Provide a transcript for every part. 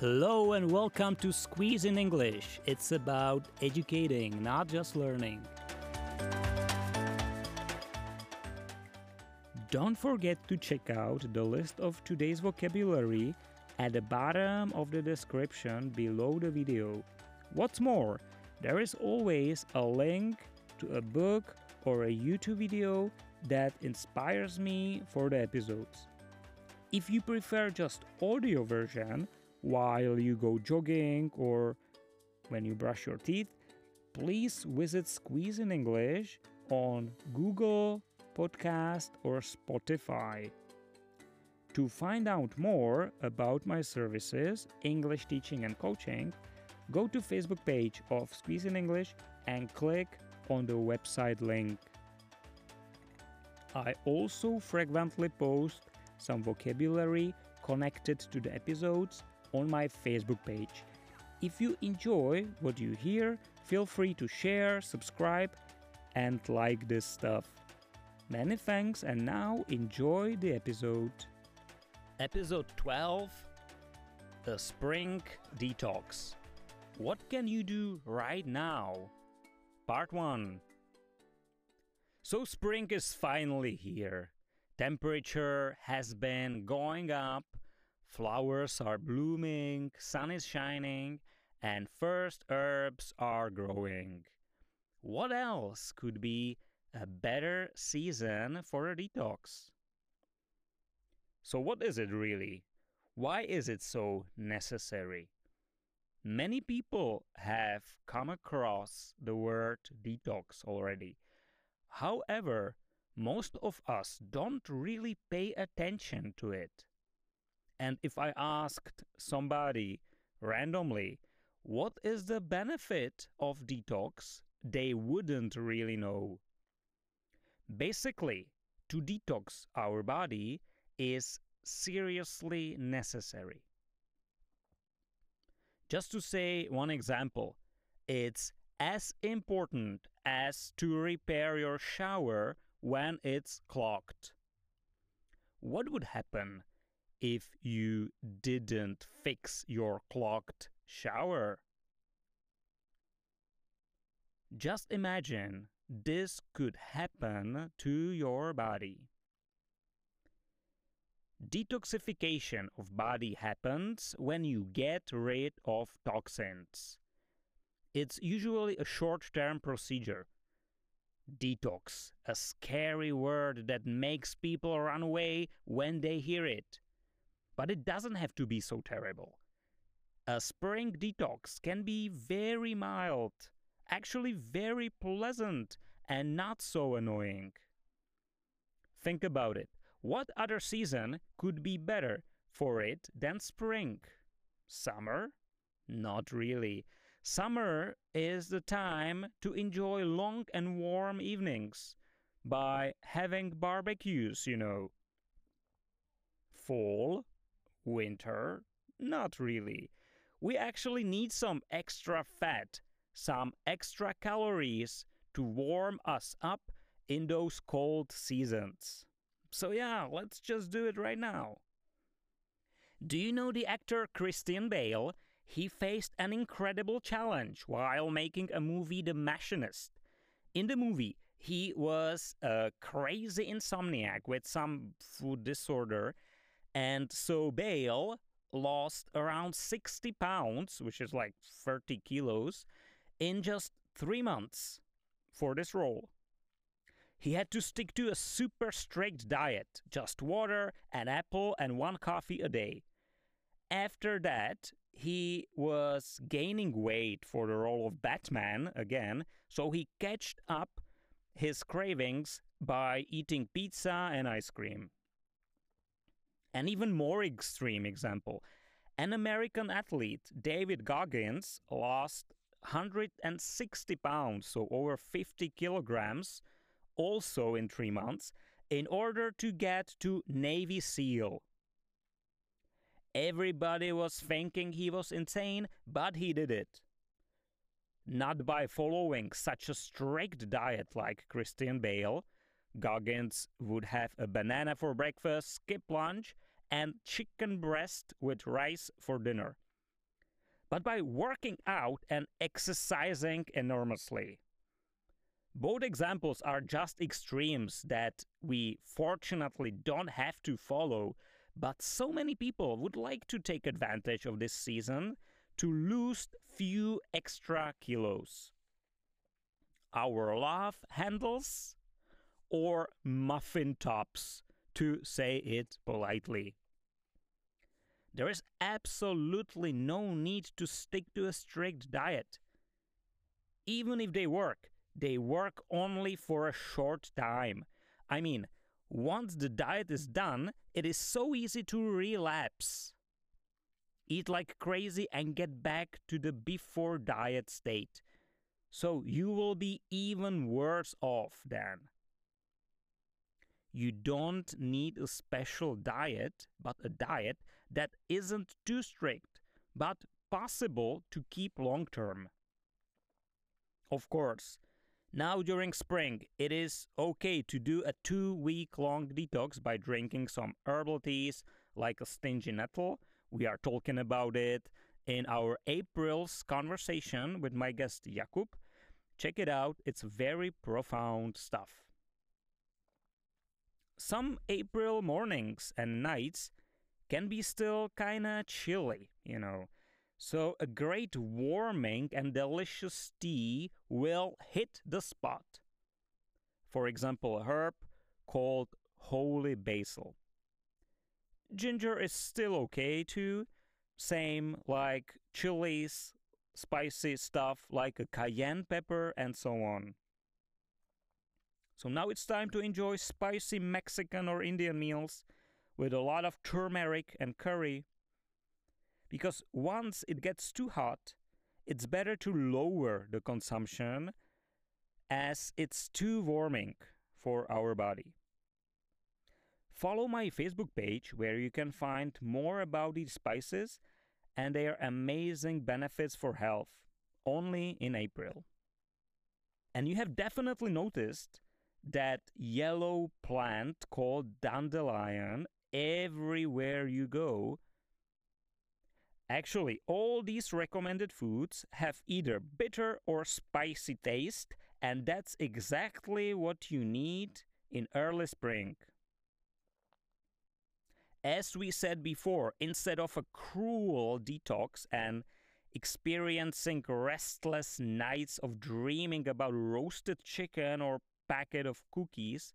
Hello and welcome to Squeeze in English. It's about educating, not just learning. Don't forget to check out the list of today's vocabulary at the bottom of the description below the video. What's more, there is always a link to a book or a YouTube video that inspires me for the episodes. If you prefer just audio version, while you go jogging or when you brush your teeth, please visit Squeeze in English on Google Podcast or Spotify. To find out more about my services, English teaching and coaching, go to Facebook page of Squeeze in English and click on the website link. I also frequently post some vocabulary connected to the episodes on my Facebook page. If you enjoy what you hear, feel free to share, subscribe, and like this stuff. Many thanks, and now enjoy the episode. Episode 12 The Spring Detox. What can you do right now? Part 1 So, spring is finally here. Temperature has been going up Flowers are blooming, sun is shining, and first herbs are growing. What else could be a better season for a detox? So, what is it really? Why is it so necessary? Many people have come across the word detox already. However, most of us don't really pay attention to it. And if I asked somebody randomly, what is the benefit of detox, they wouldn't really know. Basically, to detox our body is seriously necessary. Just to say one example, it's as important as to repair your shower when it's clogged. What would happen if you didn't fix your clogged shower. Just imagine this could happen to your body. Detoxification of body happens when you get rid of toxins. It's usually a short-term procedure. Detox, a scary word that makes people run away when they hear it. But it doesn't have to be so terrible. A spring detox can be very mild, actually very pleasant, and not so annoying. Think about it. What other season could be better for it than spring? Summer? Not really. Summer is the time to enjoy long and warm evenings by having barbecues, you know. Fall Winter? Not really. We actually need some extra fat, some extra calories to warm us up in those cold seasons. So, yeah, let's just do it right now. Do you know the actor Christian Bale? He faced an incredible challenge while making a movie, The Machinist. In the movie, he was a crazy insomniac with some food disorder and so Bale lost around 60 pounds, which is like 30 kilos, in just three months for this role. He had to stick to a super strict diet, just water, an apple, and one coffee a day. After that, he was gaining weight for the role of Batman again, so he catched up his cravings by eating pizza and ice cream. An even more extreme example an American athlete, David Goggins, lost 160 pounds, so over 50 kilograms, also in three months, in order to get to Navy SEAL. Everybody was thinking he was insane, but he did it. Not by following such a strict diet like Christian Bale, Goggins would have a banana for breakfast, skip lunch, and chicken breast with rice for dinner. but by working out and exercising enormously. Both examples are just extremes that we fortunately don't have to follow, but so many people would like to take advantage of this season to lose few extra kilos. Our love handles or muffin tops, to say it politely. There is absolutely no need to stick to a strict diet. Even if they work, they work only for a short time. I mean, once the diet is done, it is so easy to relapse. Eat like crazy and get back to the before diet state. So you will be even worse off then. You don't need a special diet, but a diet that isn't too strict, but possible to keep long term. Of course, now during spring, it is okay to do a two week long detox by drinking some herbal teas like a stingy nettle. We are talking about it in our April's conversation with my guest Jakub. Check it out, it's very profound stuff. Some April mornings and nights can be still kinda chilly, you know. So a great warming and delicious tea will hit the spot. For example, a herb called holy basil. Ginger is still okay too. Same like chilies, spicy stuff like a cayenne pepper and so on. So now it's time to enjoy spicy Mexican or Indian meals with a lot of turmeric and curry. Because once it gets too hot, it's better to lower the consumption as it's too warming for our body. Follow my Facebook page where you can find more about these spices and their amazing benefits for health only in April. And you have definitely noticed that yellow plant called dandelion everywhere you go. Actually, all these recommended foods have either bitter or spicy taste, and that's exactly what you need in early spring. As we said before, instead of a cruel detox and experiencing restless nights of dreaming about roasted chicken or packet of cookies,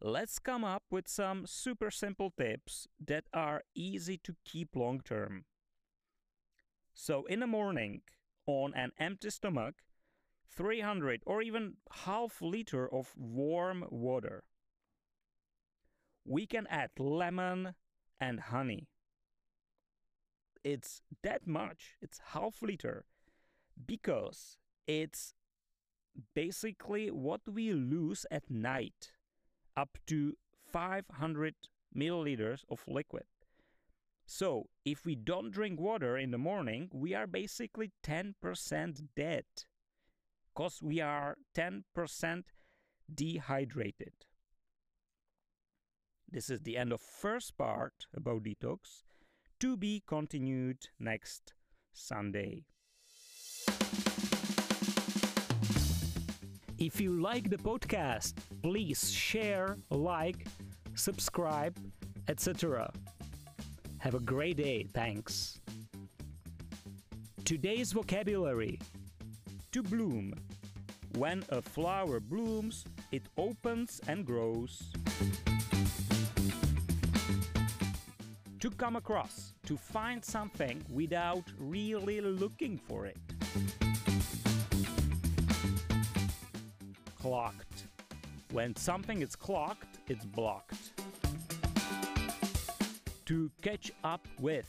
let's come up with some super simple tips that are easy to keep long term. So, in the morning, on an empty stomach, 300 or even half liter of warm water. We can add lemon and honey. It's that much, it's half liter, because it's basically what we lose at night up to 500 milliliters of liquid. So, if we don't drink water in the morning, we are basically 10% dead because we are 10% dehydrated. This is the end of first part about detox to be continued next Sunday. If you like the podcast, please share, like, subscribe, etc. Have a great day. Thanks. Today's vocabulary to bloom. When a flower blooms, it opens and grows. To come across, to find something without really looking for it. Clocked. When something is clocked, it's blocked. To catch up with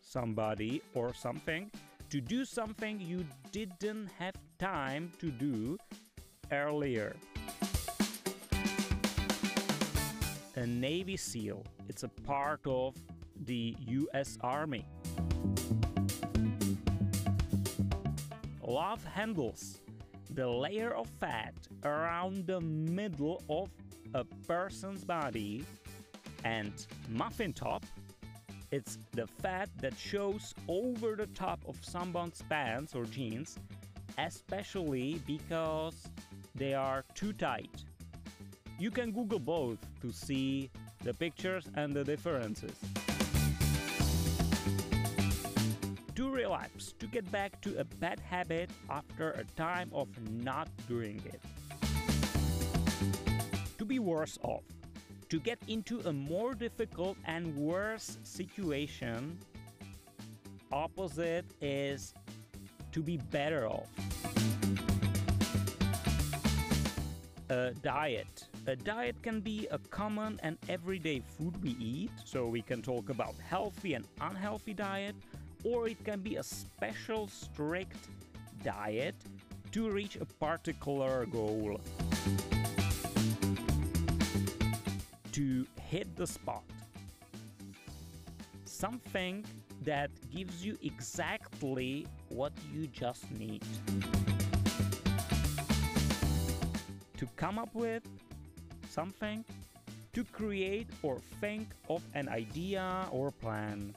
somebody or something, to do something you didn't have time to do earlier. A Navy SEAL, it's a part of the US Army. Love handles the layer of fat around the middle of a person's body and muffin top It's the fat that shows over the top of someone's pants or jeans, especially because they are too tight. You can Google both to see the pictures and the differences. Relapse, to get back to a bad habit after a time of not doing it. To be worse off, to get into a more difficult and worse situation. Opposite is to be better off. A diet. A diet can be a common and everyday food we eat, so we can talk about healthy and unhealthy diet, or it can be a special strict diet to reach a particular goal. To hit the spot. Something that gives you exactly what you just need. To come up with something, to create or think of an idea or plan.